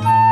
Bye.